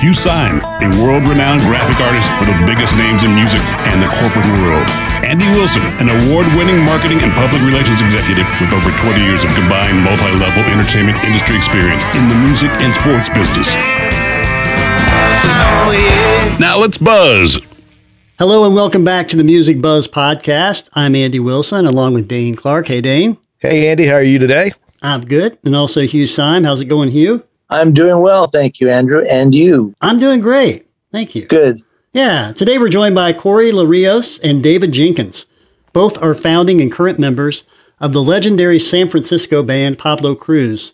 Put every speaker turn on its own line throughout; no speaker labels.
Hugh Syme, a world-renowned graphic artist for the biggest names in music and the corporate world. Andy Wilson, an award-winning marketing and public relations executive with over 20 years of combined multi-level entertainment industry experience in the music and sports business. Now let's buzz.
Hello and welcome back to the Music Buzzz podcast. I'm Andy Wilson along with Dane Clark. Hey, Dane.
Hey, Andy, how are you today?
I'm good. And also Hugh Syme. How's it going, Hugh?
I'm doing well, thank you, Andrew. And you?
I'm doing great. Thank you.
Good.
Yeah. Today we're joined by Cory Lerios and David Jenkins. Both are founding and current members of the legendary San Francisco band Pablo Cruise.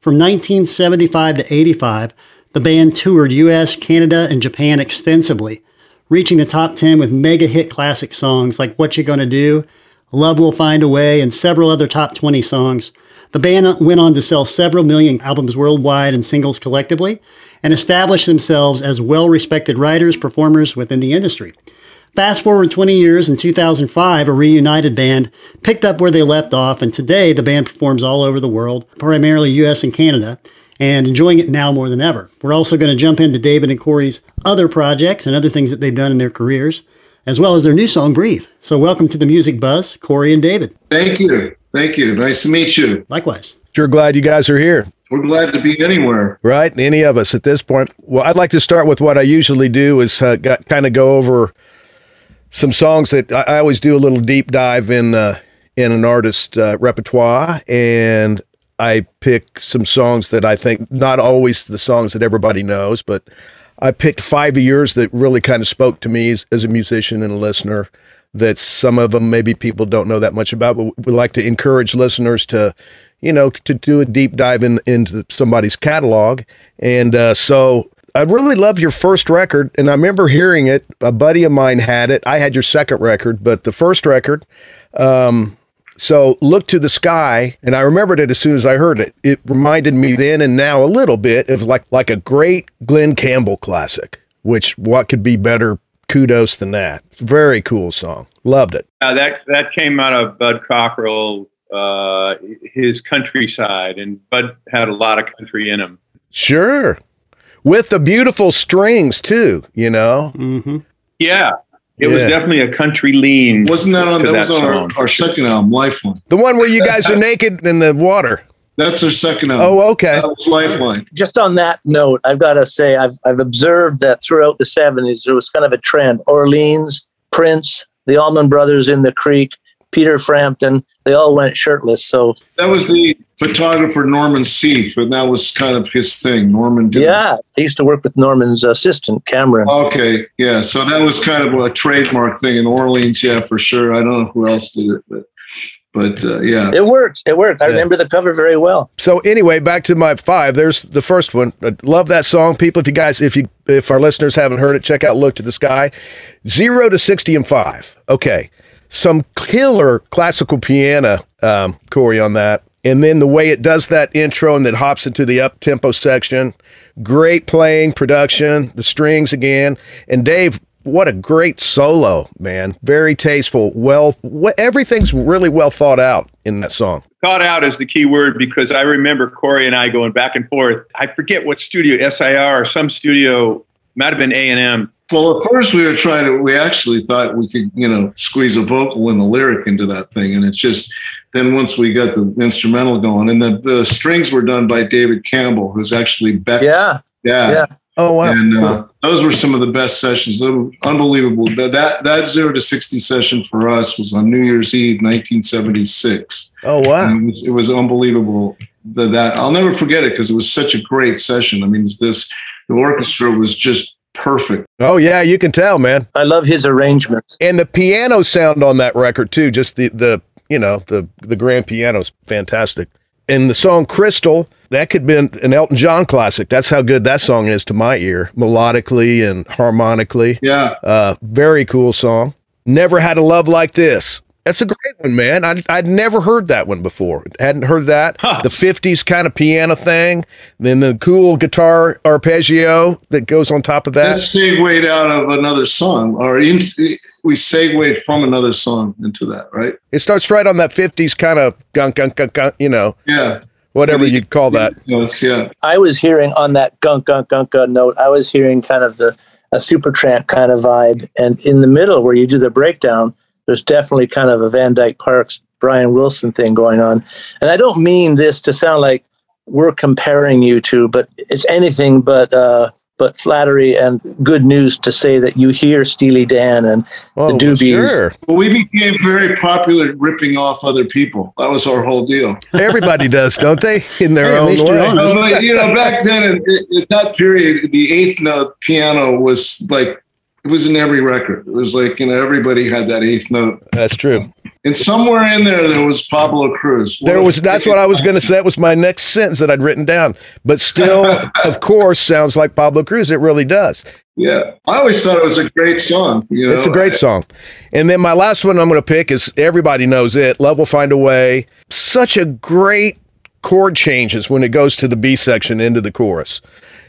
From 1975 to 85, the band toured US, Canada, and Japan extensively, reaching the top 10 with mega hit classic songs like What You Gonna Do, Love Will Find a Way, and several other top 20 songs. The band went on to sell several million albums worldwide and singles collectively and established themselves as well respected writers, performers within the industry. Fast forward 20 years, in 2005, a reunited band picked up where they left off, and today the band performs all over the world, primarily US and Canada, and enjoying it now more than ever. We're also going to jump into David and Cory's other projects and other things that they've done in their careers, as well as their new song, Breathe. So, welcome to the Music Buzzz, Cory and David.
Thank you. Thank you. Nice to meet you.
Likewise.
Sure glad you guys are here.
We're glad to be anywhere.
Right? Any of us at this point. Well, I'd like to start with what I usually do is uh, kind of go over some songs that I, I, always do a little deep dive in uh, in an artist uh, repertoire and I pick some songs that I think not always the songs that everybody knows, but I picked five years that really kind of spoke to me as, as a musician and a listener that some of them maybe people don't know that much about, but we like to encourage listeners to, you know, to do a deep dive in, into somebody's catalog. And uh, so I really love your first record, and I remember hearing it. A buddy of mine had it. I had your second record, but the first record. Um, so look to the sky, and I remembered it as soon as I heard it. It reminded me then and now a little bit of like like a great Glen Campbell classic. Which what could be better kudos than that. Very cool song. Loved it.
Uh, that that came out of Bud Cockrell, uh, his countryside, and Bud had a lot of country in him.
Sure, with the beautiful strings too. You know.
Mm-hmm.
Yeah, it yeah. was definitely a country lean.
Wasn't that on that, that was on our, our, second album, Lifeline?
The one where you guys are naked in the water.
That's their second album.
Oh, okay.
That was Lifeline.
Just on that note, I've got to say I've I've observed that throughout the '70s there was kind of a trend. Orleans, Prince, the Allman Brothers in the Creek, Peter Frampton, they all went shirtless. So
that was the photographer Norman Seeff, and that was kind of his thing. Norman did.
Yeah, he used to work with Norman's assistant, Cameron.
Okay, yeah. So that was kind of a trademark thing in Orleans. Yeah, for sure. I don't know who else did it, but but uh, yeah,
it works. It worked. I yeah. remember the cover very well.
So anyway, back to my five. There's the first one. I love that song, people. If you guys, if you, if our listeners haven't heard it, check out "Look to the Sky." Zero to sixty and five. Okay, some killer classical piano, um, Cory, on that, and then the way it does that intro and then hops into the up tempo section. Great playing, production, the strings again, and Dave what a great solo, man. Very tasteful. Well, what, everything's really well thought out in that song.
Thought out is the key word because I remember Cory and I going back and forth. I forget what studio, SIR or some studio, might have been A&M.
Well, at first we were trying to, we actually thought we could, you know, squeeze a vocal and a lyric into that thing. And it's just, then once we got the instrumental going and the, the strings were done by David Campbell, who's actually Beck.
Yeah.
Yeah.
Yeah.
Oh wow!
And uh, those were some of the best sessions. Unbelievable. That, that that zero to sixty session for us was on New Year's Eve, nineteen seventy six.
Oh wow!
It was, it was, unbelievable. That, that I'll never forget it because it was such a great session. I mean, this the orchestra was just perfect.
Oh yeah, you can tell, man.
I love his arrangements.
And the piano sound on that record too, just the the you know the the grand piano's fantastic. And the song Crystal, that could be an Elton John classic. That's how good that song is to my ear, melodically and harmonically.
Yeah.
Uh, very cool song. Never had a love like this. That's a great one, man. I, I'd never heard that one before. Hadn't heard that.
Huh.
The 50s kind of piano thing. Then the cool guitar arpeggio that goes on top of that.
That segued out of another song, or in, we segued from another song into that, right?
It starts right on that 50s kind of gunk, gunk, gunk, gunk, you know,
Yeah.
whatever you'd call that.
Yes, yeah.
I was hearing on that gunk gunk gunk gunk note. I was hearing kind of the a supertramp kind of vibe, and in the middle where you do the breakdown, there's definitely kind of a Van Dyke Parks Brian Wilson thing going on. And I don't mean this to sound like we're comparing you two, but it's anything but uh, but flattery and good news to say that you hear Steely Dan and
Oh,
the Doobies.
sure.
Well, we became very popular ripping off other people. That was our whole deal.
Everybody does, don't they? In their
Hey,
own way.
but, you know, back then, in, in that period, the eighth note piano was like, it was in every record. It was like, you know, everybody had that eighth note.
That's true.
And somewhere in there, there was Pablo Cruise.
There was that's what I was going to say. That was my next sentence that I'd written down. But still, of course, sounds like Pablo Cruise. It really does.
Yeah. I always thought it was a great song. You know,
It's a great song. And then my last one I'm going to pick is everybody knows it. Love will find a way. Such a great chord changes when it goes to the B section into the chorus.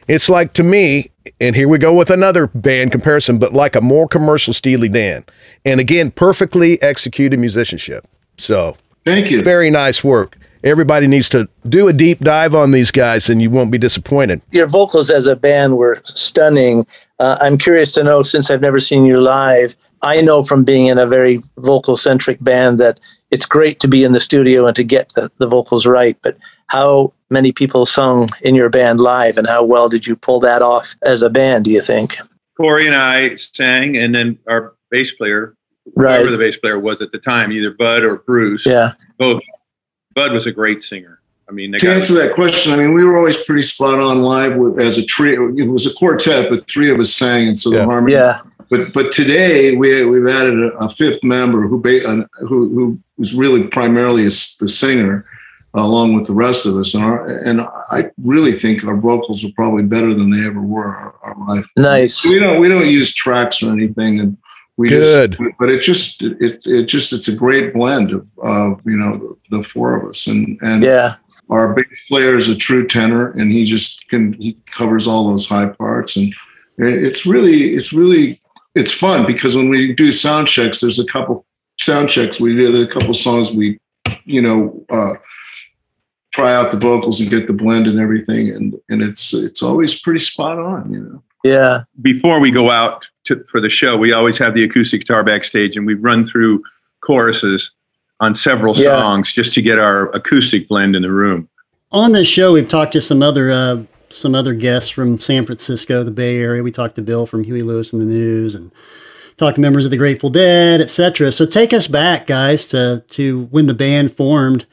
It's like to me, and here we go with another band comparison, but like a more commercial Steely Dan. And again, perfectly executed musicianship. So
Thank you.
very nice work. Everybody needs to do a deep dive on these guys, and you won't be disappointed.
your vocals as a band were stunning. Uh, I'm curious to know, since I've never seen you live, I know from being in a very vocal centric band that it's great to be in the studio and to get the, the vocals right. But how many people sung in your band live, and how well did you pull that off as a band, do you think?
Corey and I sang, and then our bass player,
Right.
whoever the bass player was at the time, either Bud or Bruce,
Yeah.
both. Bud was a great singer. I mean, the
To answer that question, I mean, we were always pretty spot on live with, as a trio. It was a quartet, but three of us sang, and so
Yeah.
the harmony.
Yeah.
But but today we we've added a, a fifth member who ba- uh, who who was really primarily a, the singer, along with the rest of us, and our, and I really think our vocals are probably better than they ever were our, our live.
Nice.
We don't we don't use tracks or anything, and we
Good.
Just, but it just it it just it's a great blend of, of you know the, the four of us, and and
Yeah.
our bass player is a true tenor, and he just can he covers all those high parts, and it's really it's really it's fun because when we do sound checks, there's a couple sound checks we do. There's a couple songs we you know uh, try out the vocals and get the blend and everything, and and it's it's always pretty spot on, you know.
Yeah.
before we go out to, for the show, we always have the acoustic guitar backstage, and we run through choruses on several
Yeah.
songs just to get our acoustic blend in the room.
On this show, we've talked to some other uh, some other guests from San Francisco, the Bay Area. We talked to Bill from Huey Lewis and the News, and talked to members of the Grateful Dead, etc. So take us back, guys, to to when the band formed,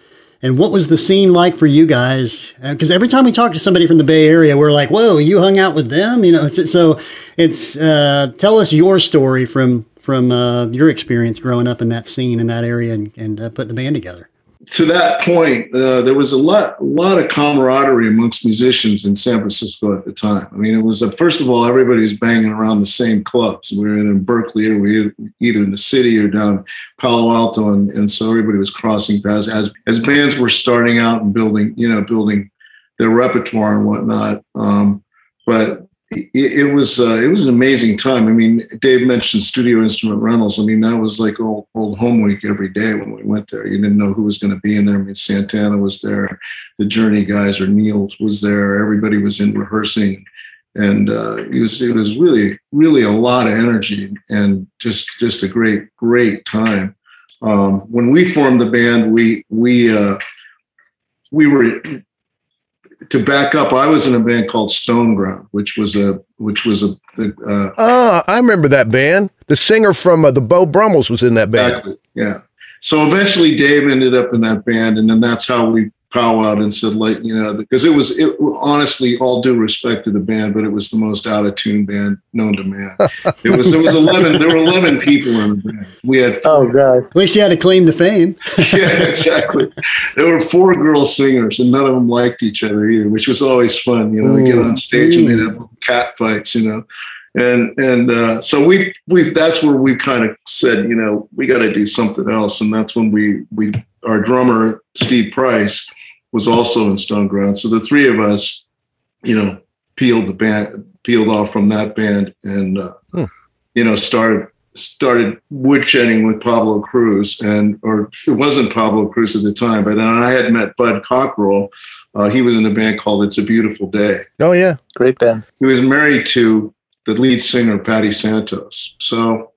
and what was the scene like for you guys? Because every time we talk to somebody from the Bay Area, we're like, "Whoa, you hung out with them?" You know. It's, so it's uh, tell us your story from from uh, your experience growing up in that scene in that area and, and uh, putting the band together.
To that point, uh, there was a lot, a lot of camaraderie amongst musicians in San Francisco at the time. I mean, it was uh, first of all, everybody was banging around the same clubs. We were either in Berkeley or we were either in the city or down Palo Alto, and, and so everybody was crossing paths as as bands were starting out and building, you know, building their repertoire and whatnot. Um, but it, was uh, it was an amazing time. I mean, Dave mentioned studio instrument rentals. I mean, that was like old old home week every day when we went there. You didn't know who was going to be in there. I mean, Santana was there, the Journey guys or Neil was there. Everybody was in rehearsing, and uh, it was it was really really a lot of energy and just just a great great time. Um, when we formed the band, we we uh, we were to back up, I was in a band called Stoneground, which was a which was a the, uh,
Ah, I remember that band. The singer from uh, the Beau Brummels was in that band.
exactly yeah. So eventually, Dave ended up in that band, and then that's how we powwowed and said, like, you know, because it was, it honestly, all due respect to the band, but it was the most out of tune band known to man. it was, there was 11, there were 11 people in the band. We had,
Oh God.
At least you had to claim the fame.
yeah, exactly. There were four girl singers, and none of them liked each other either, which was always fun. You know, we get on stage and they'd have little cat fights. You know, and and uh, so we we that's where we kind of said, you know, we got to do something else, and that's when we we our drummer Steve Price was also in Stoneground. So the three of us, you know, peeled the band, peeled off from that band, and uh,
Hmm.
you know started started woodshedding with Pablo Cruise, and or it wasn't Pablo Cruise at the time, but I had met Bud Cockrell. Uh, he was in a band called It's a Beautiful Day.
Oh yeah.
Great band.
He was married to the lead singer Pattie Santos. So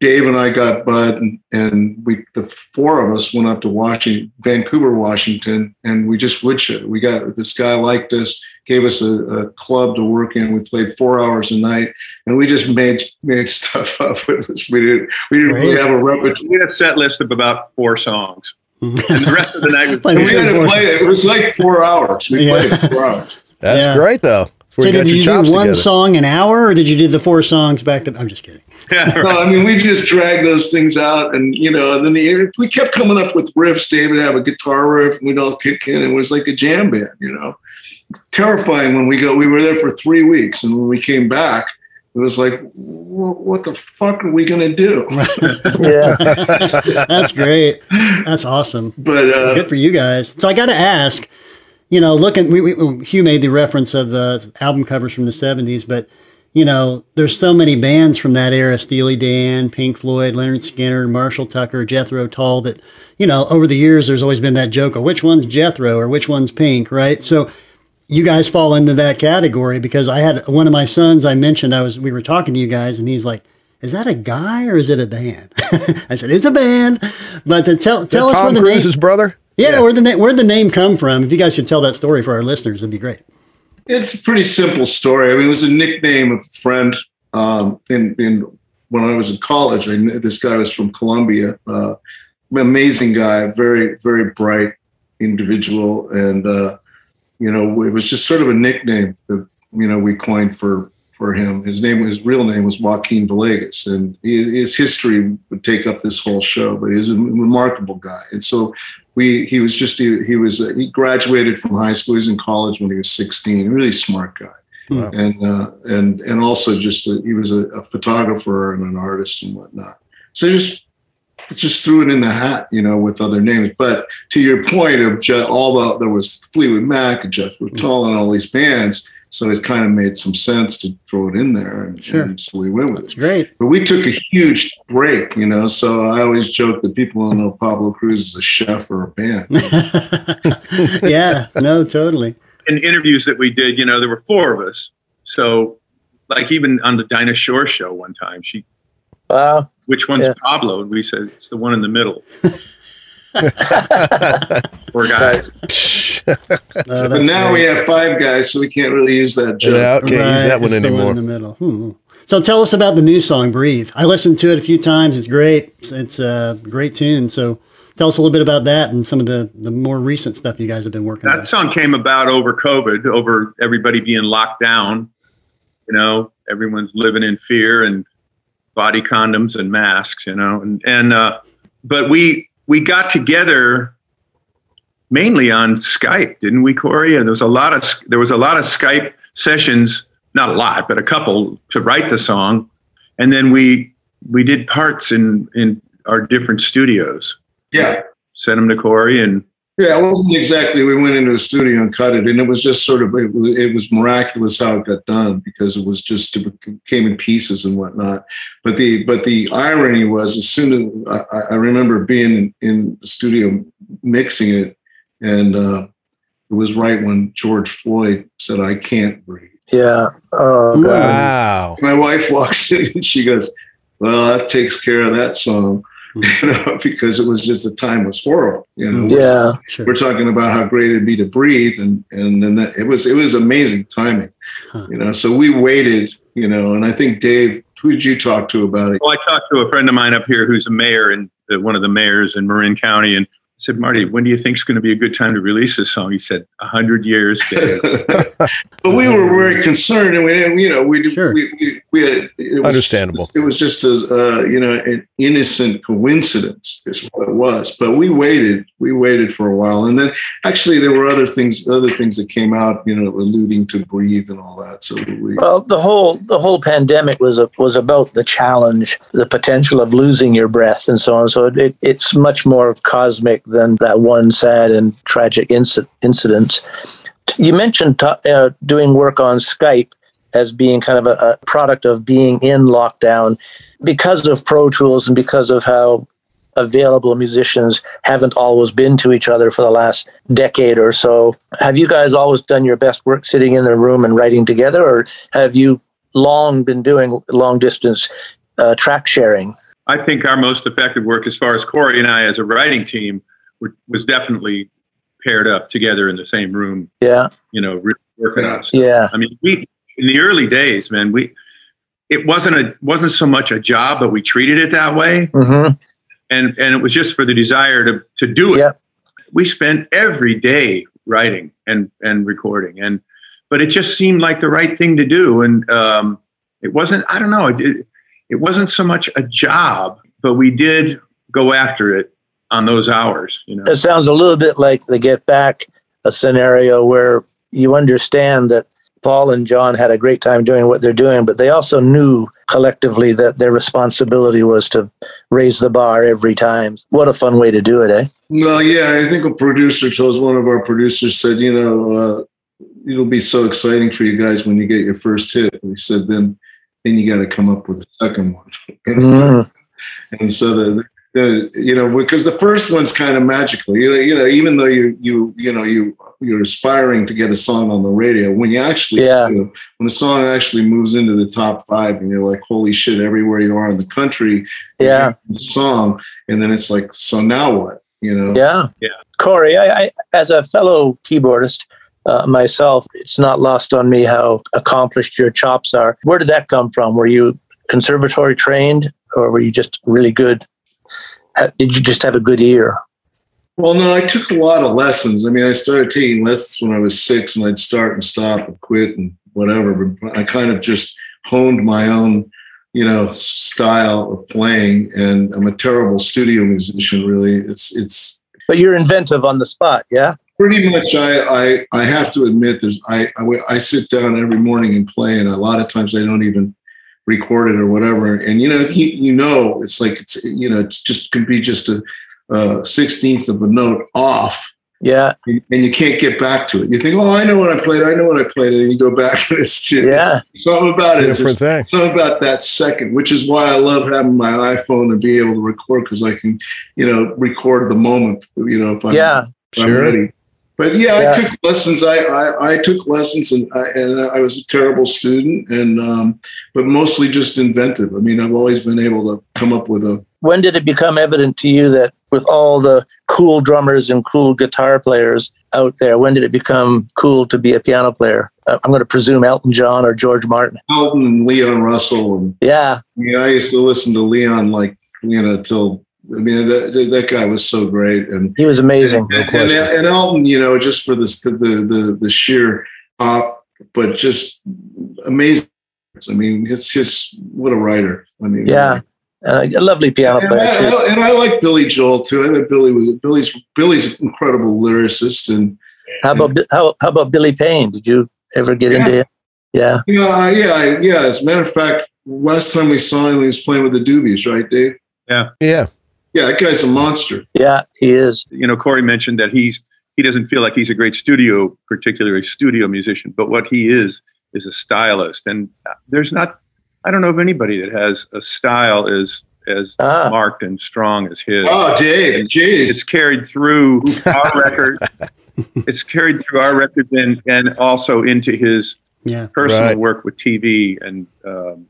Dave and I got Bud, and, and we the four of us went up to Washington, Vancouver, Washington, and we just woodshed. We got this guy liked us, gave us a, a club to work in. We played four hours a night, and we just made made stuff up. It was, we didn't we didn't really have a repertoire.
We had a set list of about four songs. And the rest of the night was
Played
we had to play it. It was like four hours. We
Yeah.
played four hours.
That's
Yeah.
great though. That's where
So
you
did you do one
together.
song an hour, or did you do the four songs back to? I'm just kidding.
Yeah,
No. I mean, we just dragged those things out, and you know, and then the, we kept coming up with riffs. David would have a guitar riff, and we'd all kick in, and it was like a jam band, you know. Terrifying when we go. We were there for three weeks, and when we came back, it was like, what the fuck are we gonna do?
Yeah.
That's great. That's awesome.
But uh,
Good for you guys. So I got to ask, you know, looking, we, we, Hugh made the reference of uh, album covers from the 70s, but, you know, there's so many bands from that era Steely Dan, Pink Floyd, Lynyrd Skynyrd, Marshall Tucker, Jethro Tull that, you know, over the years, there's always been that joke of which one's Jethro or which one's Pink, right? So you guys fall into that category because I had one of my sons, I mentioned, I was, we were talking to you guys, and he's like, is that a guy or is it a band? I said, it's a band. But to tell, tell us where
Tom
the name,
Cruise's brother?
Yeah,
Yeah.
where the na- where'd the name come from? If you guys could tell that story for our listeners, it'd be great.
it's a pretty simple story. I mean, it was a nickname of a friend. Um, in, in when I was in college, I knew this guy was from Columbia. Uh, amazing guy, very very bright individual, and uh, you know, it was just sort of a nickname that you know we coined for for him. His name, his real name was Joaquin Villegas, and his history would take up this whole show. But he was a remarkable guy, and so we he was just he, he was uh, he graduated from high school. He was in college when he was 16. Really smart guy,
Wow.
and uh, and and also just a, he was a, a photographer and an artist and whatnot. So just just threw it in the hat, you know, with other names. But to your point of Je- all the there was Fleetwood Mac and Jethro Tull and all these bands. So it kind of made some sense to throw it in there, and,
Sure.
and so we went with
That's
it.
great.
But we took a huge break, you know. So I always joke that people don't know Pablo Cruise is a chef or a band.
yeah, no, totally.
in interviews that we did, you know, there were four of us. So, like even on the Dinah Shore show one time, she,
Wow.
which one's
Yeah.
Pablo? And we said it's the one in the middle. Poor guy.
Nice.
No,
but now
great.
we have five guys, so we can't really use that joke.
Yeah, can't use
Right,
that one
it's the
anymore.
in the middle. Hmm. So tell us about the new song, "Breathe." I listened to it a few times. It's great. It's, it's a great tune. So tell us a little bit about that and some of the the more recent stuff you guys have been working on.
That song came about over COVID, over everybody being locked down. You know, everyone's living in fear and body condoms and masks. You know, and and uh, but we we got together mainly on Skype, didn't we, Cory? And there was a lot of there was a lot of Skype sessions, not a lot, but a couple to write the song, and then we we did parts in in our different studios.
Yeah,
Sent them to Cory, and
yeah. It wasn't exactly. We went into a studio and cut it, and it was just sort of. It was, it was miraculous how it got done because it was just it came in pieces and whatnot. But the but the irony was, as soon as I, I remember being in, in the studio mixing it, and uh, it was right when George Floyd said, "I can't breathe."
Yeah. Oh
Hmm.
God.
Wow.
my wife walks in and she goes, "Well, that takes care of that song," you know, because it was just the time was horrible. You know,
Yeah.
Sure.
we're talking about how great it'd be to breathe, and and then that, it was it was amazing timing.
Huh.
You know, so we waited. You know, and I think Dave, who did you talk to about it?
Well, I talked to a friend of mine up here who's a mayor and uh, one of the mayors in Marin County, and I said, Marty, when do you think is going to be a good time to release this song? He said, a hundred years, Dave.
but we were very concerned, and we, you know, we
Sure.
we, we, we had it was,
Understandable.
It was just a uh, you know an innocent coincidence is what it was. But we waited, we waited for a while, and then actually there were other things, other things that came out, you know, alluding to breathe and all that. So we.
Well, the whole the whole pandemic was a, was about the challenge, the potential of losing your breath, and so on. So it, it's much more cosmic than that one sad and tragic inci- incident. You mentioned to, uh, doing work on Skype as being kind of a, a product of being in lockdown because of Pro Tools and because of how available musicians haven't always been to each other for the last decade or so. Have you guys always done your best work sitting in a room and writing together, or have you long been doing long distance uh, track sharing?
I think our most effective work, as far as Cory and I as a writing team, was definitely paired up together in the same room.
Yeah,
You know, really working on stuff.
yeah,
I mean, we in the early days, man, we it wasn't a wasn't so much a job, but we treated it that way,
hmm
and and it was just for the desire to to do it.
Yeah.
We spent every day writing and and recording, and but it just seemed like the right thing to do, and um, it wasn't. I don't know. It, it it wasn't so much a job, but we did go after it on those hours. You know.
It sounds a little bit like the Get Back, a scenario where you understand that Paul and John had a great time doing what they're doing, but they also knew collectively that their responsibility was to raise the bar every time. What a fun way to do it, eh?
Well, yeah, I think a producer told us, one of our producers said, you know, uh, it'll be so exciting for you guys when you get your first hit. And he said, then, then you got to come up with a second one.
Mhm.
and so the, the you know because the first one's kind of magical you know you know even though you you you know you you're aspiring to get a song on the radio when you actually
Yeah.
do, when a song actually moves into the top five and you're like holy shit everywhere you are in the country
Yeah.
the song and then it's like so now what you know
Yeah.
Yeah.
Cory, I, I as a fellow keyboardist uh, myself, it's not lost on me how accomplished your chops are. Where did that come from? Were you conservatory trained or were you just really good? Did you just have a good ear?
Well, no, I took a lot of lessons. I mean, I started taking lessons when I was six, and I'd start and stop and quit and whatever. But I kind of just honed my own, you know, style of playing. And I'm a terrible studio musician, really. It's it's
But you're inventive on the spot, yeah?
pretty much. I I, I have to admit, there's I, I I sit down every morning and play, and a lot of times I don't even record it or whatever. And you know, you, you know, it's like it's you know, it just could be just a uh, sixteenth of a note off
Yeah.
and and you can't get back to it. You think, oh, I know what I played. I know what I played. And then you go back and it's just
Yeah.
something about it.
Different thing.
something about that second, which is why I love having my iPhone and be able to record because I can, you know, record the moment, you know, if I'm,
Yeah.
if I'm
Sure.
ready. But yeah,
Yeah.
I took lessons. I, I, I took lessons and I, and I was a terrible student and, um, but mostly just inventive. I mean, I've always been able to come up with a,
When did it become evident to you that with all the cool drummers and cool guitar players out there, when did it become cool to be a piano player? Uh, I'm going to presume Elton John or George Martin.
Elton and Leon Russell and
Yeah.
I I used to listen to Leon like you know till I mean that that guy was so great and
He was amazing.
and, and, and Elton, you know, just for this the the the sheer pop, but just amazing. I mean, it's just what a writer. I mean,
Yeah. Uh, a lovely piano
And
player,
I,
too.
and I like Billy Joel too. I think Billy was Billy's Billy's an incredible lyricist, and
How about Bi- how, how about Billy Payne? Did you ever get into him? Yeah.
you know, uh, yeah, yeah. As a matter of fact, last time we saw him, he was playing with the Doobies, right, Dave?
Yeah.
Yeah, that guy's a monster.
Yeah, he is.
you know, Cory mentioned that he's he doesn't feel like he's a great studio, particularly studio musician, but what he is is a stylist. And there's not, I don't know of anybody that has a style as as
Ah.
marked and strong as his.
Oh, Dave, geez.
It's carried through our record. It's carried through our records and and also into his
Yeah.
personal
Right.
work with TV and um,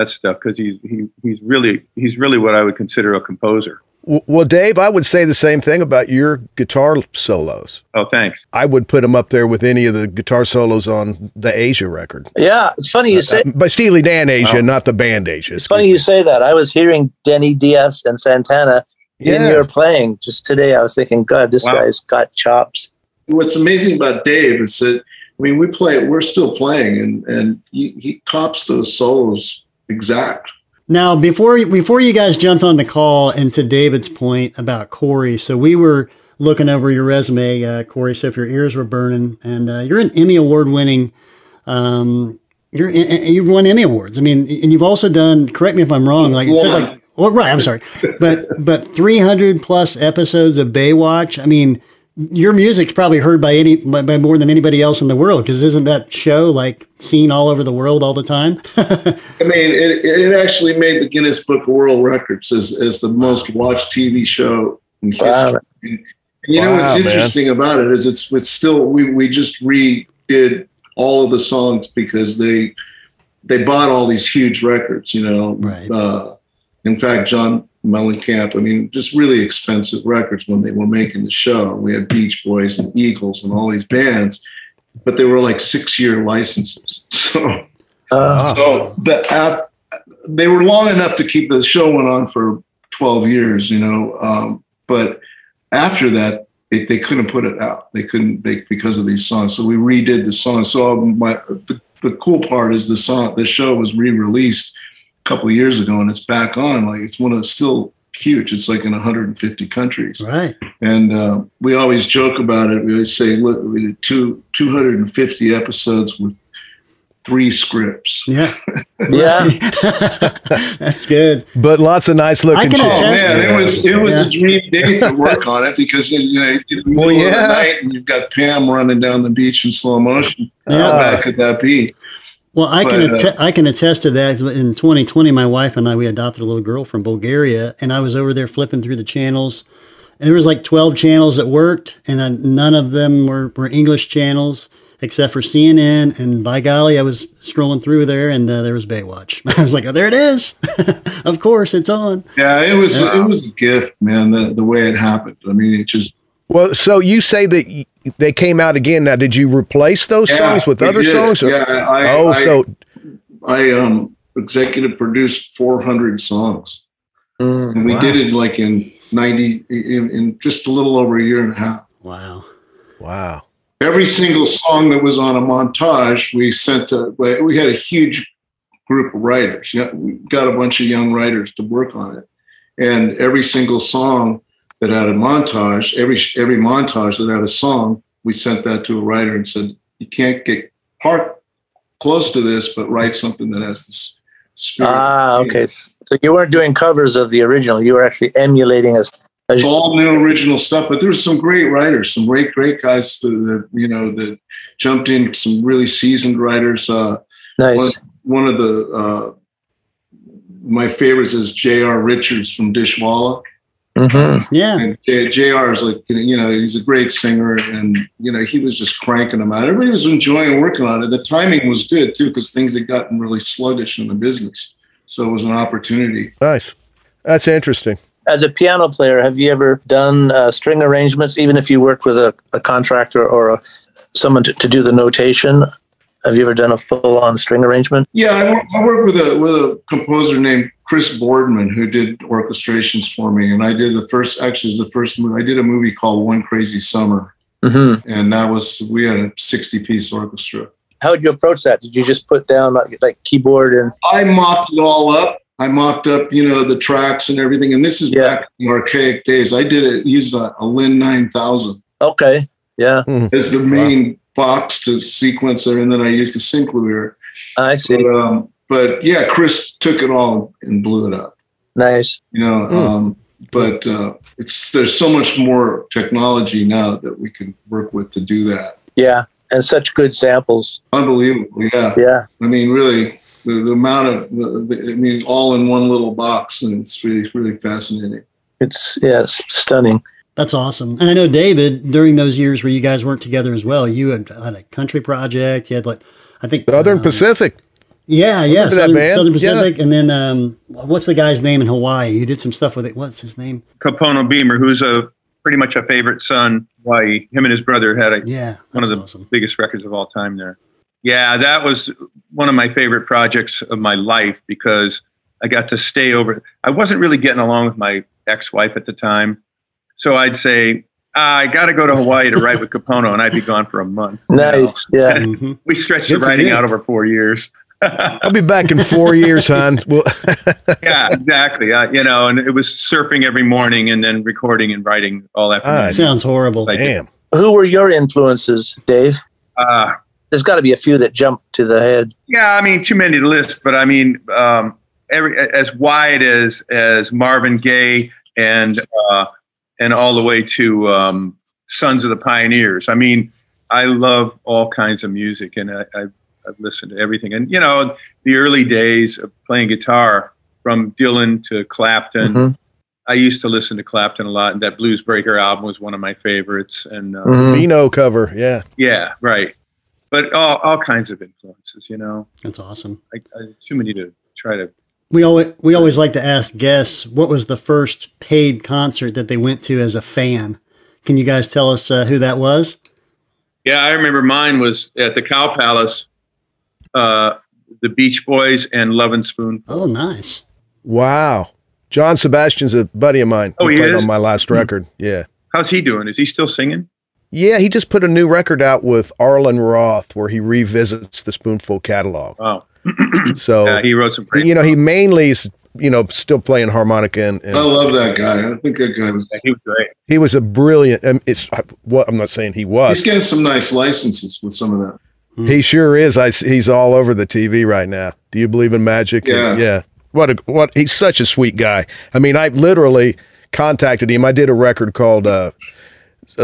that stuff because he's he, he's really he's really what I would consider a composer.
Well, Dave, I would say the same thing about your guitar solos.
Oh, thanks.
I would put them up there with any of the guitar solos on the Asia record.
Yeah, it's funny you say.
Uh, by Steely Dan Asia,
Wow.
not the band Asia.
It's funny you say that. I was hearing Denny Dias and Santana in your playing. Just today, I was thinking, God, this
Wow.
guy's got chops.
What's amazing about Dave is that I mean we play we're still playing and and he, he cops those solos exact.
Now, before before you guys jumped on the call, and to David's point about Cory, so we were looking over your resume, uh, Cory. So if your ears were burning, and uh, you're an Emmy award winning, um, you're and- and you've won Emmy awards. I mean, and you've also done. Correct me if I'm wrong. Like you said, like well, right. I'm sorry, but but 300 plus episodes of Baywatch. I mean. Your music's probably heard by any by, by more than anybody else in the world because isn't that show like seen all over the world all the time?
I mean, it, it actually made the Guinness Book of World Records as, as the most watched TV show in history.
Wow.
And, and you know
Wow,
what's
man.
interesting about it is it's it's still we, we just redid all of the songs because they they bought all these huge records. You know,
Right.
uh, in fact, John Mellencamp. I mean, just really expensive records when they were making the show. We had Beach Boys and Eagles and all these bands, but they were like six year licenses. So.
Uh,
So the app, they were long enough to keep the show went on for 12 years, you know. Um, but after that, they, they couldn't put it out. They couldn't make because of these songs. So we redid the song. So my the, the cool part is the song. The show was re-released couple of years ago, and it's back on. Like it's one of still huge. It's like in 150 countries.
right.
And uh, we always joke about it. We always say, look, we did two 250 episodes with three scripts.
Yeah.
yeah.
That's good.
But lots of nice looking
I can
chicks.
Oh man, it was it was
Yeah.
a dream day to work on it because you know it's the
Well,
middle of
yeah.
the night and you've got Pam running down the beach in slow motion. How bad could that be?
Well, I can
But, uh,
atte- I can attest to that. In 2020, my wife and I we adopted a little girl from Bulgaria, and I was over there flipping through the channels, and there was like 12 channels that worked, and uh, none of them were, were English channels except for CNN. And by golly, I was scrolling through there, and uh, there was Baywatch. I was like, oh, there it is. of course, it's on.
Yeah, it was it was a gift, man. The the way it happened. I mean, it just
Well, so you say that they came out again. Now, did you replace those
Yeah,
songs with other
did.
songs? or-
Yeah, I,
oh,
I,
so
I um executive produced 400 songs,
Mm.
and we
Wow.
did it like in 90 in, in just a little over a year and a half.
Wow.
wow.
every single song that was on a montage, we sent to, we had a huge group of writers. Yeah, We got a bunch of young writers to work on it. And every single song that had a montage, every, every montage that had a song, we sent that to a writer and said, you can't get part close to this, but write something that has this spirit.
Ah, okay. So you weren't doing covers of the original. You were actually emulating a. a
It's all new original stuff, but there there's some great writers, some great, great guys that, that you know that jumped in. Some really seasoned writers. Uh,
nice.
one, one of the uh, my favorites is J.R. Richards from Dishwalla,
hmm
Yeah.
and J, J.R. is like you know he's a great singer, and you know he was just cranking them out. Everybody was enjoying working on it. The timing was good too because things had gotten really sluggish in the business, so it was an opportunity.
Nice. That's interesting.
As a piano player, have you ever done uh, string arrangements, even if you worked with a, a contractor or a, someone to, to do the notation? Have you ever done a full-on string arrangement?
Yeah, I, wor- I worked with a with a composer named Chris Boardman who did orchestrations for me, and I did the first. Actually, the first movie I did a movie called One Crazy Summer,
hmm
and that was we had a sixty piece orchestra.
How did you approach that? Did you just put down like, like keyboard and
I mocked it all up. I mocked up, you know, the tracks and everything. And this is
Yeah.
back in archaic days. I did it used a, a Linn nine thousand
okay, yeah,
as the main box to sequence it, and then I used a synclavier.
I see.
But um, but yeah, Chris took it all and blew it up.
Nice.
you know
Mm.
um, but uh, it's there's so much more technology now that we can work with to do that
Yeah, and such good samples.
unbelievable yeah
Yeah,
i mean really the, the amount of the, the, i mean all in one little box and it's really really fascinating
it's yeah, it's stunning.
That's awesome. And I know David, during those years where you guys weren't together as well, you had, had a country project. You had like, I think
Southern
um,
Pacific.
Yeah, yeah,
remember that
Southern,
band.
Southern
Yeah.
Pacific, and then um, what's the guy's name in Hawaii? You did some stuff with it. What's his name?
Kapono Beamer, who's a pretty much a favorite son. Why him and his brother had a
Yeah,
one of the
awesome.
biggest records of all time there. Yeah, that was one of my favorite projects of my life because I got to stay over. I wasn't really getting along with my ex-wife at the time. So I'd say, ah, I got to go to Hawaii to write with Capono, and I'd be gone for a month. you know.
Nice. Yeah.
Mhm.
We stretched
Good
the writing out over four years.
I'll be back in four years, hon. Well,
yeah, exactly. Uh, you know, and it was surfing every morning and then recording and writing all afternoon.
Nice.
Sounds horrible.
Like-
damn.
Who were your influences, Dave?
Uh,
There's got to be a few that jump to the head.
yeah, I mean, too many to list, but I mean, um, every as wide as as Marvin Gaye and uh, and all the way to um, Sons of the Pioneers. I mean, I love all kinds of music, and I, I've, I've listened to everything. And you know, the early days of playing guitar, from Dylan to Clapton.
Mhm.
I used to listen to Clapton a lot, and that Blues Breaker album was one of my favorites. And uh,
Mhm.
Beano cover. Yeah.
yeah, right. But all, all kinds of influences, you know.
That's awesome.
I, I, too many to try to.
We always we always like to ask guests what was the first paid concert that they went to as a fan. Can you guys tell us uh, who that was?
Yeah, I remember mine was at the Cow Palace, uh, the Beach Boys and Love and Spoon.
Oh, nice.
Wow. John Sebastian's a buddy of mine.
Oh, he
played
is?
on my last record. Yeah.
How's he doing? Is he still singing?
Yeah, he just put a new record out with Arlen Roth where he revisits the Spoonful catalog.
Oh,
So,
yeah, he wrote some great.
you know, he mainly is, you know, still playing harmonica and, and
I love that guy. I think that guy was.
he was great.
he was a brilliant, um, it's what I'm not saying he was.
He's getting some nice licenses with some of that.
He sure is. I, he's all over the TV right now. Do you believe in magic?
Yeah.
Yeah. What a, what, he's such a sweet guy. I mean, I literally contacted him. I did a record called, uh,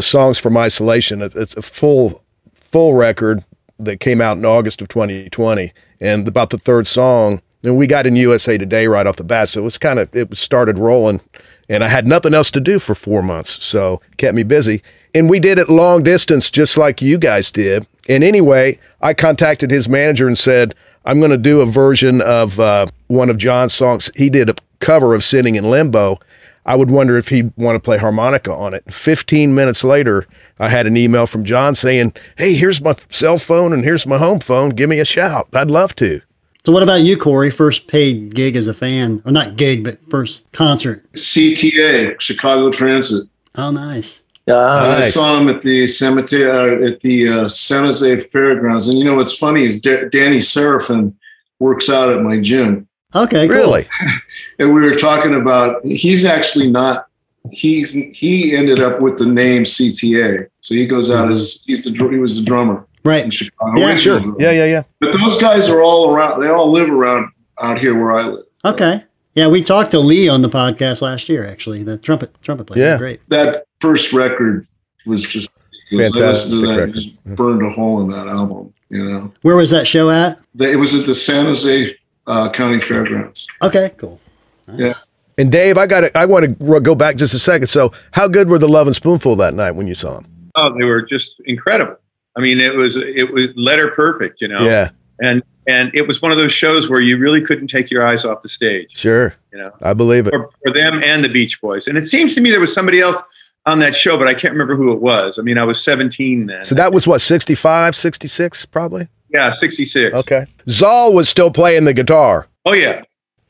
Songs from Isolation. It's a full, full record that came out in August of 2020. And about the third song, and we got in USA Today right off the bat. So it was kind of, it was started rolling. And I had nothing else to do for four months. So kept me busy. And we did it long distance, just like you guys did. And anyway, I contacted his manager and said, I'm going to do a version of uh, one of John's songs. He did a cover of Sitting in Limbo. I would wonder if he'd want to play harmonica on it. 15 minutes later, I had an email from John saying, Hey, here's my cell phone and here's my home phone. Give me a shout. I'd love to.
So, what about you, Cory? First paid gig as a fan, or not gig, but first concert?
CTA, Chicago Transit.
Oh, nice.
Ah,
I
Nice.
saw him at the cemetery uh, at the uh, San Jose Fairgrounds, and you know what's funny is Da- Danny Seraphine works out at my gym,
Okay, cool.
Really?
and we were talking about he's actually not. He's he ended up with the name CTA, so he goes out as he's the he was the drummer in Chicago.
Yeah,
Sure. Yeah, yeah, yeah.
But those guys are all around. They all live around out here where I live.
Okay. Yeah, we talked to Lee on the podcast last year. Actually, the trumpet trumpet player.
Yeah.
Great.
That first record was just I listened to
Fantastic
that
record.
just burned a hole in that album. You know,
Where was that show at?
It was at the San Jose uh, County Fairgrounds.
Okay, cool. Nice.
Yeah.
And Dave, I got to, I want to go back just a second. So, how good were the Lovin' Spoonful that night when you saw them?
Oh, they were just incredible. I mean, it was it was letter perfect, you know.
Yeah,
And and it was one of those shows where you really couldn't take your eyes off the stage,
sure.
you know,
I believe it.
for, for them and the Beach Boys. And it seems to me there was somebody else on that show, but I can't remember who it was. I mean, I was 17 then.
So that was what, 65, 66 probably?
yeah, 66.
Okay. Zal was still playing the guitar.
Oh yeah,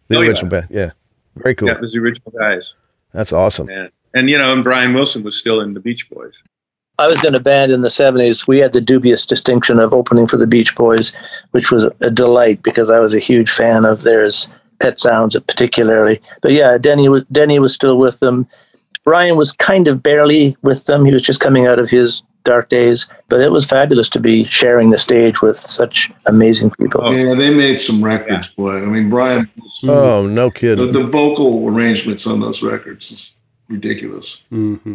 The
Oh, yeah.
original band. Yeah. Very cool.
yeah, it was the original guys.
That's awesome.
Man. And you know, and Brian Wilson was still in the Beach Boys.
I was in a band in the 70s. We had the dubious distinction of opening for the Beach Boys, which was a delight because I was a huge fan of theirs, Pet Sounds particularly. But yeah, Denny was, Denny was still with them. Ryan was kind of barely with them. He was just coming out of his dark days, but it was fabulous to be sharing the stage with such amazing people.
Oh.
Yeah, they made some records, boy. I mean, Brian,
Oh, no kidding.
the vocal arrangements on those records is ridiculous.
hmm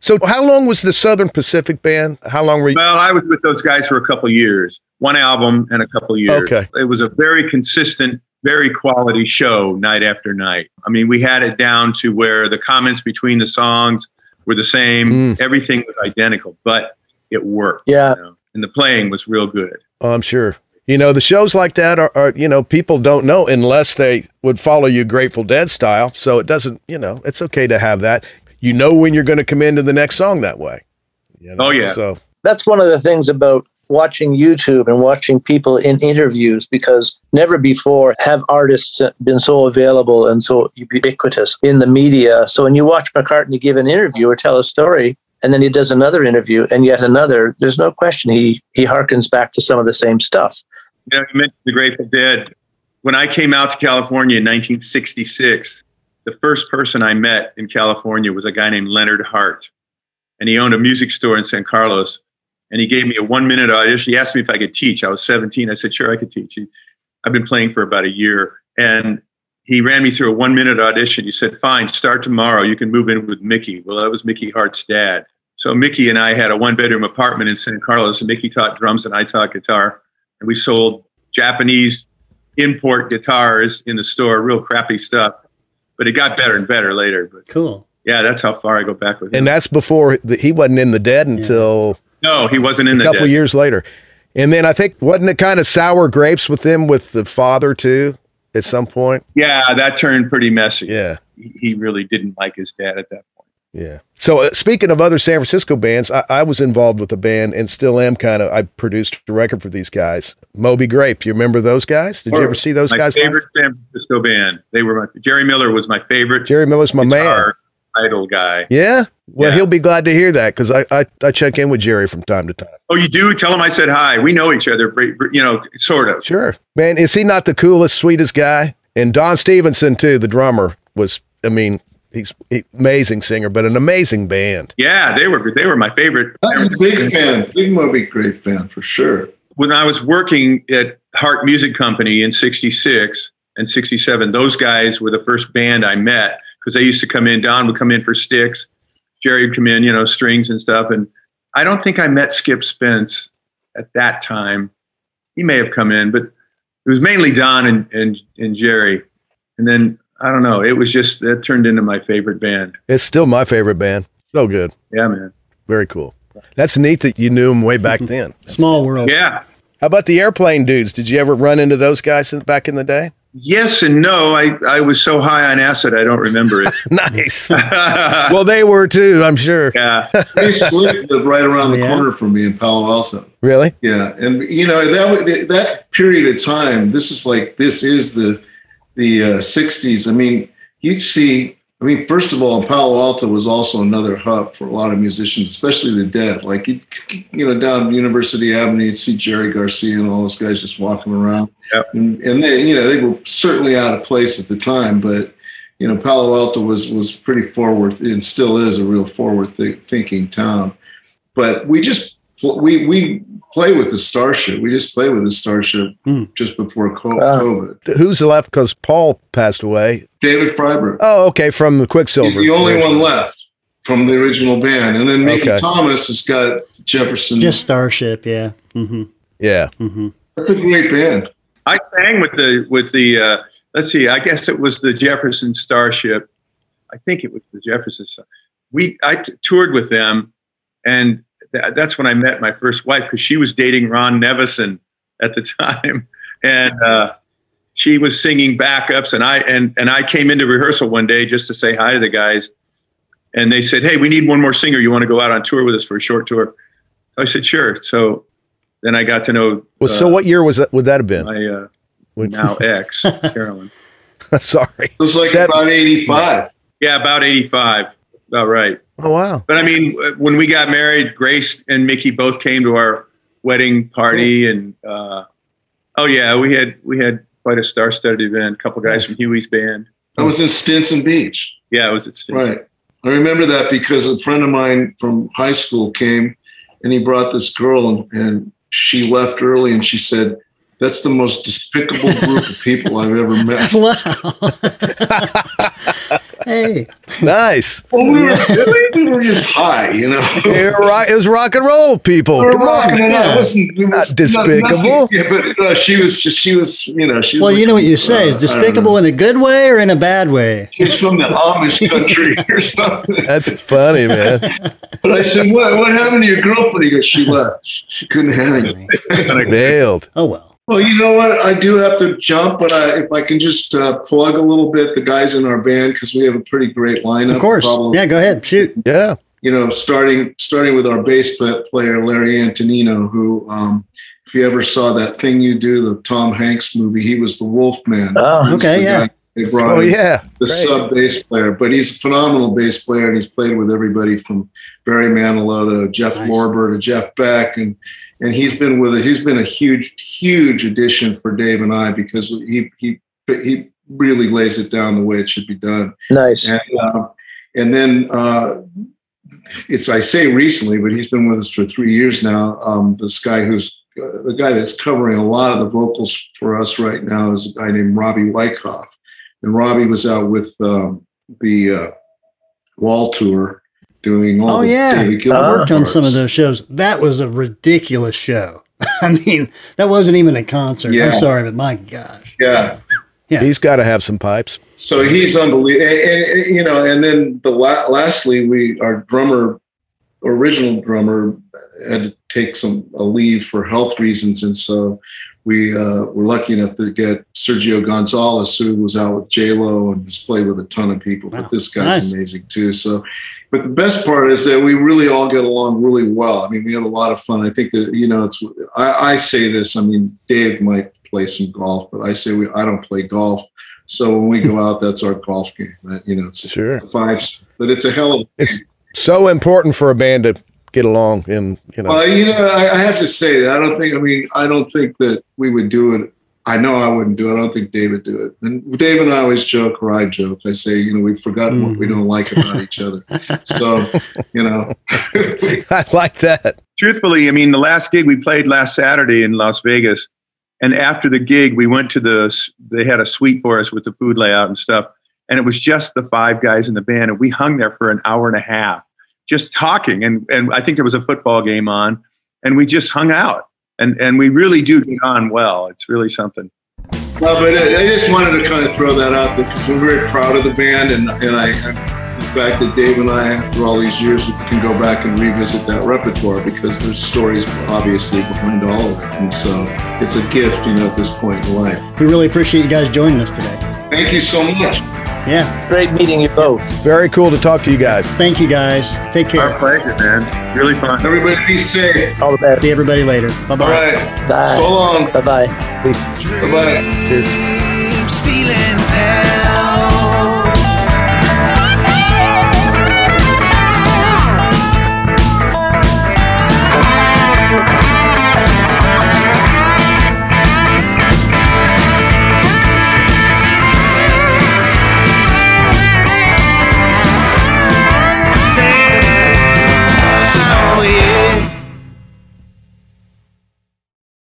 So, how long was the Southern Pacific band? How long were you?
Well, I was with those guys for a couple years, one album and a couple years.
Okay.
It was a very consistent, very quality show night after night. I mean, we had it down to where the comments between the songs were the same,
Mm.
everything was identical, but it worked.
Yeah.
you know, and the playing was real good.
Oh, I'm sure. You know, the shows like that are, are, you know, people don't know unless they would follow you Grateful Dead style. So it doesn't, you know, it's okay to have that. You know when you're going to come into the next song that way. You know?
Oh, yeah.
So,
that's one of the things about watching YouTube and watching people in interviews because never before have artists been so available and so ubiquitous in the media. So when you watch McCartney give an interview or tell a story, and then he does another interview and yet another, there's no question he he harkens back to some of the same stuff.
You know, you mentioned the Grateful Dead. When I came out to California in 1966, the first person I met in California was a guy named Leonard Hart, and he owned a music store in San Carlos. And he gave me a one minute audition. He asked me if I could teach. I was 17. I said, sure, I could teach. He, I've been playing for about a year. And he ran me through a one minute audition. He said, fine, start tomorrow. You can move in with Mickey. Well, that was Mickey Hart's dad. So Mickey and I had a one bedroom apartment in San Carlos, and Mickey taught drums and I taught guitar. And we sold Japanese import guitars in the store, real crappy stuff. But it got better and better later. But
Cool.
yeah, that's how far I go back with him.
And that's before the, he wasn't in the dead until
no, he wasn't in
a
the
couple
dead.
years later. And then I think wasn't it kind of sour grapes with them with the father too at some point?
Yeah, that turned pretty messy.
Yeah.
He he really didn't like his dad at that point.
Yeah. So uh, speaking of other San Francisco bands, I, I was involved with a band and still am kind of. I produced a record for these guys, Moby Grape. You remember those guys? Did you ever see those
my
guys? live?
favorite San Francisco band. They were my Jerry Miller was my favorite
Jerry Miller's my man.
idol guy.
Yeah. Well,
Yeah.
he'll be glad to hear that because I, I I check in with Jerry from time to time.
Oh, you do? Tell him I said hi. We know each other, br- br- you know, sort of.
Sure, man. Is he not the coolest, sweetest guy? And Don Stevenson too, the drummer, was. I mean, he's he, amazing singer, but an amazing band.
Yeah, they were they were my favorite.
I was a big fan, big Moby Grape fan for sure.
When I was working at Hart Music Company in '66 and '67, those guys were the first band I met because they used to come in. Don would come in for sticks, Jerry would come in, you know, strings and stuff. And I don't think I met Skip Spence at that time. He may have come in, but it was mainly Don and and, and Jerry. And then I don't know. It was just that turned into my favorite band.
It's still my favorite band. So good,
Yeah, man.
very cool. That's neat that you knew him way back then.
Small world.
Yeah.
How about the airplane dudes? Did you ever run into those guys back in the day?
Yes and no. I, I was so high on acid, I don't remember it.
Nice. well, they were too, I'm sure.
yeah.
They lived right around the
Yeah.
corner from me in Palo Alto.
Really?
Yeah, and you know that that period of time. This is like this is the the uh, '60s. I mean, you'd see. I mean, first of all, Palo Alto was also another hub for a lot of musicians, especially the Dead. Like you, you know, down University Avenue, you'd see Jerry Garcia and all those guys just walking around.
Yep.
And, and they, you know, they were certainly out of place at the time, but you know, Palo Alto was was pretty forward and still is a real forward th- thinking town. But we just we we play with the Starship. We just play with the Starship
Hmm.
just before co-
Wow.
COVID.
Who's left? Because Paul passed away.
David Freiberg.
Oh, okay, from the
He's
Quicksilver.
the only one left from the original band, and then Mickey
Okay.
Thomas has got Jefferson.
Just Starship, yeah. Mm-hmm.
Yeah.
Mm-hmm.
that's a great band.
I sang with the with the uh, let's see, I guess it was the Jefferson Starship. I think it was the Jefferson. We I t- toured with them, and th- that's when I met my first wife because she was dating Ron Nevison at the time, and uh, she was singing backups, and I and and I came into rehearsal one day just to say hi to the guys, and they said, "Hey, we need one more singer. You want to go out on tour with us for a short tour?" I said, "Sure." So then I got to know
Well, so
uh,
what year was that? Would that have been?
my uh, now ex Carolyn.
Sorry.
It was like
Seven-
about '85.
Yeah, about eighty-five. About right.
Oh wow.
But I mean, when we got married, Grace and Mickey both came to our wedding party, and uh, oh yeah, we had we had quite a star-studded event. A couple guys
Nice.
from Huey's band.
I was in Stinson Beach.
Yeah, it was at Stinson.
Right. I remember that because a friend of mine from high school came and he brought this girl and, and she left early and she said, That's the most despicable group of people I've ever met.
Wow. hey.
Nice.
Well, we were, we were just high, you know.
You're right. It was rock and roll, people.
We were
Come on.
rocking it. It wasn't, it was
Not despicable.
nothing- yeah, but uh, she was just, she was, you know, she was
Well, you know what you say is
uh, I don't
despicable in a good way or in a bad way.
She's from the Amish country or something.
That's funny, man.
But I said, what, what happened to your girlfriend? He goes, she left. She couldn't handle it.
Nailed.
Oh well.
Well, you know what? I do have to jump, but I, if I can just uh, plug a little bit the guys in our band because we have a pretty great lineup.
Of course.
Probably-
Yeah, go ahead. Shoot.
Yeah.
you know, starting starting with our bass player Larry Antonino, who, um, if you ever saw that thing you do, the Tom Hanks movie, he was the Wolf Man.
Oh, okay, yeah.
They brought
oh yeah,
the Great. sub bass player, but he's a phenomenal bass player, and he's played with everybody from Barry Manilow to Jeff nice. Lorber to Jeff Beck, and and he's been with it. He's been a huge, huge addition for Dave and I because he he he really lays it down the way it should be done.
Nice.
And, uh, and then uh, it's I say recently, but he's been with us for three years now. Um, this guy who's uh, the guy that's covering a lot of the vocals for us right now is a guy named Robbie Wyckoff and Robbie was out with um, the uh, Wall tour doing all.
Oh yeah,
David
I uh-huh. worked on some of those shows. That was a ridiculous show. I mean, that wasn't even a concert. Yeah. I'm sorry, but my gosh.
Yeah.
Yeah. He's got to have some pipes.
So he's unbelievable, and, and, and, you know. And then the la- lastly, we our drummer, original drummer, had to take some a leave for health reasons, and so we uh, were lucky enough to get Sergio Gonzalez, who was out with J Lo and has played with a ton of people. Wow. But this guy's nice. amazing too. So, but the best part is that we really all get along really well. I mean, we have a lot of fun. I think that you know, it's. I, I say this. I mean, Dave might play some golf, but I say we. I don't play golf. So when we go out, that's our golf game. That you know, it's
sure
five, but it's a hell of.
It's so important for a band to get along and you know.
Well you know I, I, have to say that i don't think i mean i don't think that we would do it. I know i wouldn't do it. I don't think dave would do it. And dave and i always joke or i joke. I say you know we've forgotten mm. what we mm. don't like about each other. So you know.
I like that.
Truthfully i mean the last gig we played last saturday in las vegas and after the gig we went to the they had a suite for us with the food layout and stuff and it was just the five guys in the band and we hung there for an hour and a half just talking. And, and I think there was a football game on, and we just hung out. And, and we really do get on well. It's really something.
Well, but I just wanted to kind of throw that out there because we're very proud of the band, and, and I, the fact that Dave and I, after all these years, can go back and revisit that repertoire because there's stories obviously behind all of it, and so it's a gift, you know, at this point in life.
We really appreciate you guys joining us today.
Thank you so much.
Yeah.
Great meeting you both.
Very cool to talk to you guys.
Thank you guys. Take care.
Our pleasure, man. Really fun.
Everybody be safe.
All the best.
See everybody later. Bye bye.
All right.
Bye.
So long.
Bye bye.
Peace.
Bye bye.
Cheers.